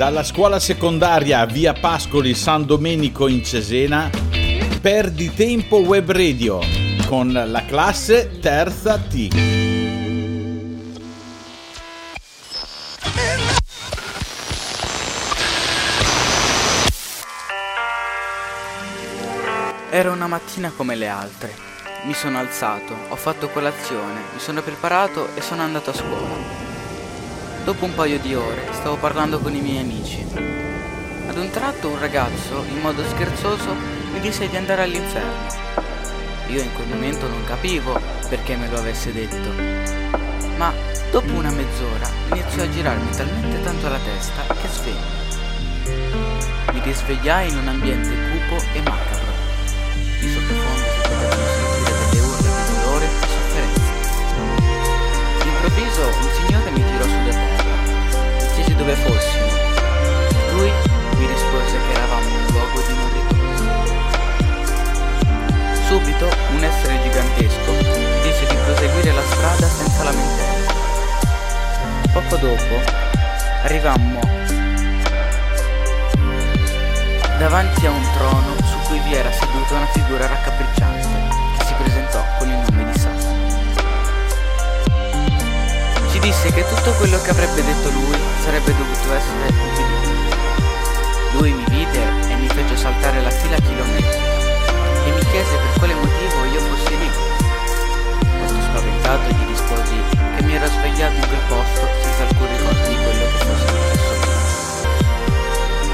dalla scuola secondaria via Pascoli San Domenico in Cesena, Perdi Tempo Web Radio con la classe terza T. Era una mattina come le altre. Mi sono alzato, ho fatto colazione, mi sono preparato e sono andato a scuola. Dopo un paio di ore stavo parlando con i miei amici. Ad un tratto un ragazzo, in modo scherzoso, mi disse di andare all'inferno. Io in quel momento non capivo perché me lo avesse detto. Ma dopo una mezz'ora iniziò a girarmi talmente tanto la testa che svegli. Mi risvegliai in un ambiente cupo e macabro. Di sottofondo si potevano dopo arrivammo davanti a un trono su cui vi era seduta una figura raccapricciante che si presentò con il nome di Satana disse che tutto quello che avrebbe detto lui sarebbe dovuto essere ubbidito. Lui mi vide e mi fece saltare la fila chilometrica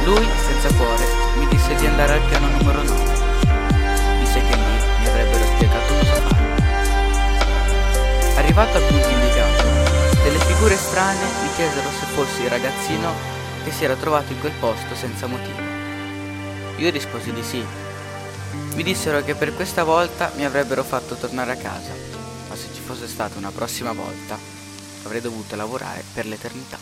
Lui, senza cuore, mi disse di andare al piano numero 9. Disse che lì mi avrebbero spiegato cosa fare. Arrivato al punto indicato, delle figure strane mi chiesero se fossi il ragazzino che si era trovato in quel posto senza motivo. Io risposi di sì. Mi dissero che per questa volta mi avrebbero fatto tornare a casa, ma se ci fosse stata una prossima volta avrei dovuto lavorare per l'eternità.